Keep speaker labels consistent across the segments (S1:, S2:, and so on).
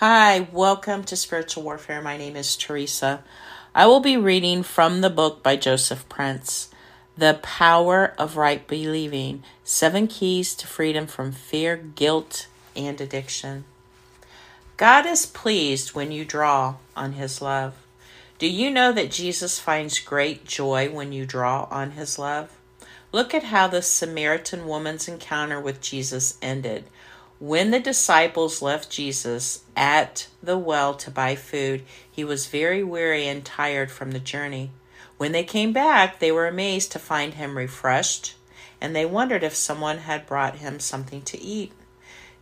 S1: Hi, welcome to Spiritual Warfare. My name is Teresa. I will be reading from the book by Joseph Prince, The Power of Right Believing Seven Keys to Freedom from Fear, Guilt, and Addiction. God is pleased when you draw on His love. Do you know that Jesus finds great joy when you draw on His love? Look at how the Samaritan woman's encounter with Jesus ended. When the disciples left Jesus at the well to buy food, he was very weary and tired from the journey. When they came back, they were amazed to find him refreshed, and they wondered if someone had brought him something to eat.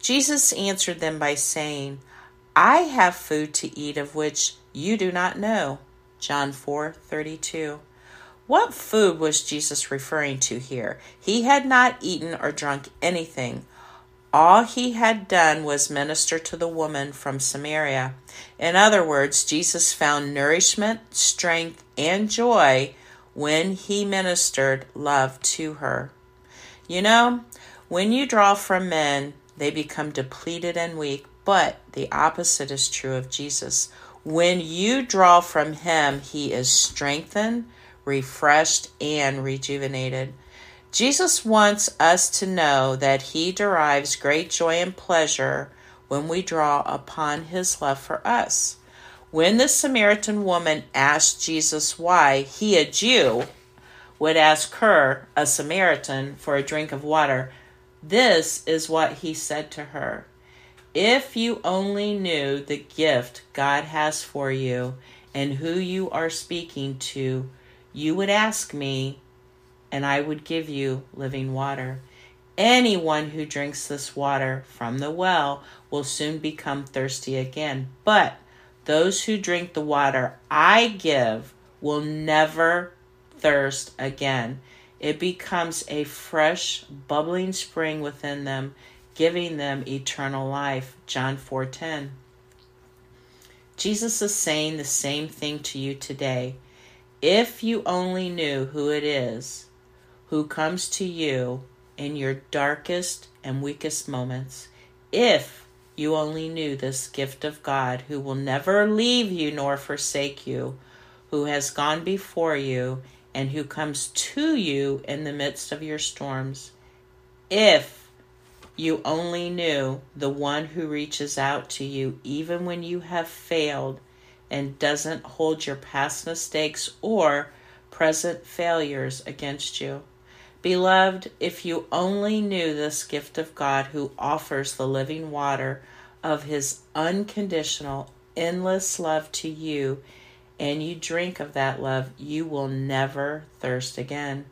S1: Jesus answered them by saying, I have food to eat of which you do not know. John 4:32. What food was Jesus referring to here? He had not eaten or drunk anything all he had done was minister to the woman from Samaria. In other words, Jesus found nourishment, strength, and joy when he ministered love to her. You know, when you draw from men, they become depleted and weak, but the opposite is true of Jesus. When you draw from him, he is strengthened, refreshed, and rejuvenated. Jesus wants us to know that He derives great joy and pleasure when we draw upon His love for us. When the Samaritan woman asked Jesus why he, a Jew, would ask her, a Samaritan, for a drink of water, this is what he said to her If you only knew the gift God has for you and who you are speaking to, you would ask me, and I would give you living water. Anyone who drinks this water from the well will soon become thirsty again. But those who drink the water I give will never thirst again. It becomes a fresh, bubbling spring within them, giving them eternal life. John 4:10. Jesus is saying the same thing to you today. If you only knew who it is who comes to you in your darkest and weakest moments. If you only knew this gift of God, who will never leave you nor forsake you, who has gone before you, and who comes to you in the midst of your storms. If you only knew the one who reaches out to you even when you have failed and doesn't hold your past mistakes or present failures against you. Beloved, if you only knew this gift of God who offers the living water of his unconditional, endless love to you, and you drink of that love, you will never thirst again.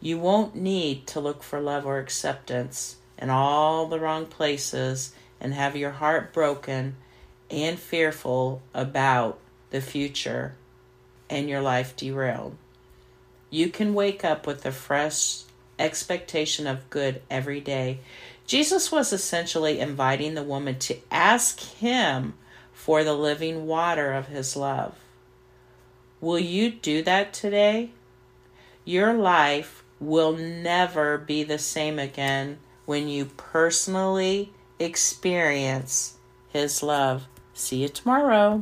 S1: You won't need to look for love or acceptance in all the wrong places and have your heart broken and fearful about the future and your life derailed. You can wake up with a fresh expectation of good every day. Jesus was essentially inviting the woman to ask him for the living water of his love. Will you do that today? Your life will never be the same again when you personally experience his love. See you tomorrow.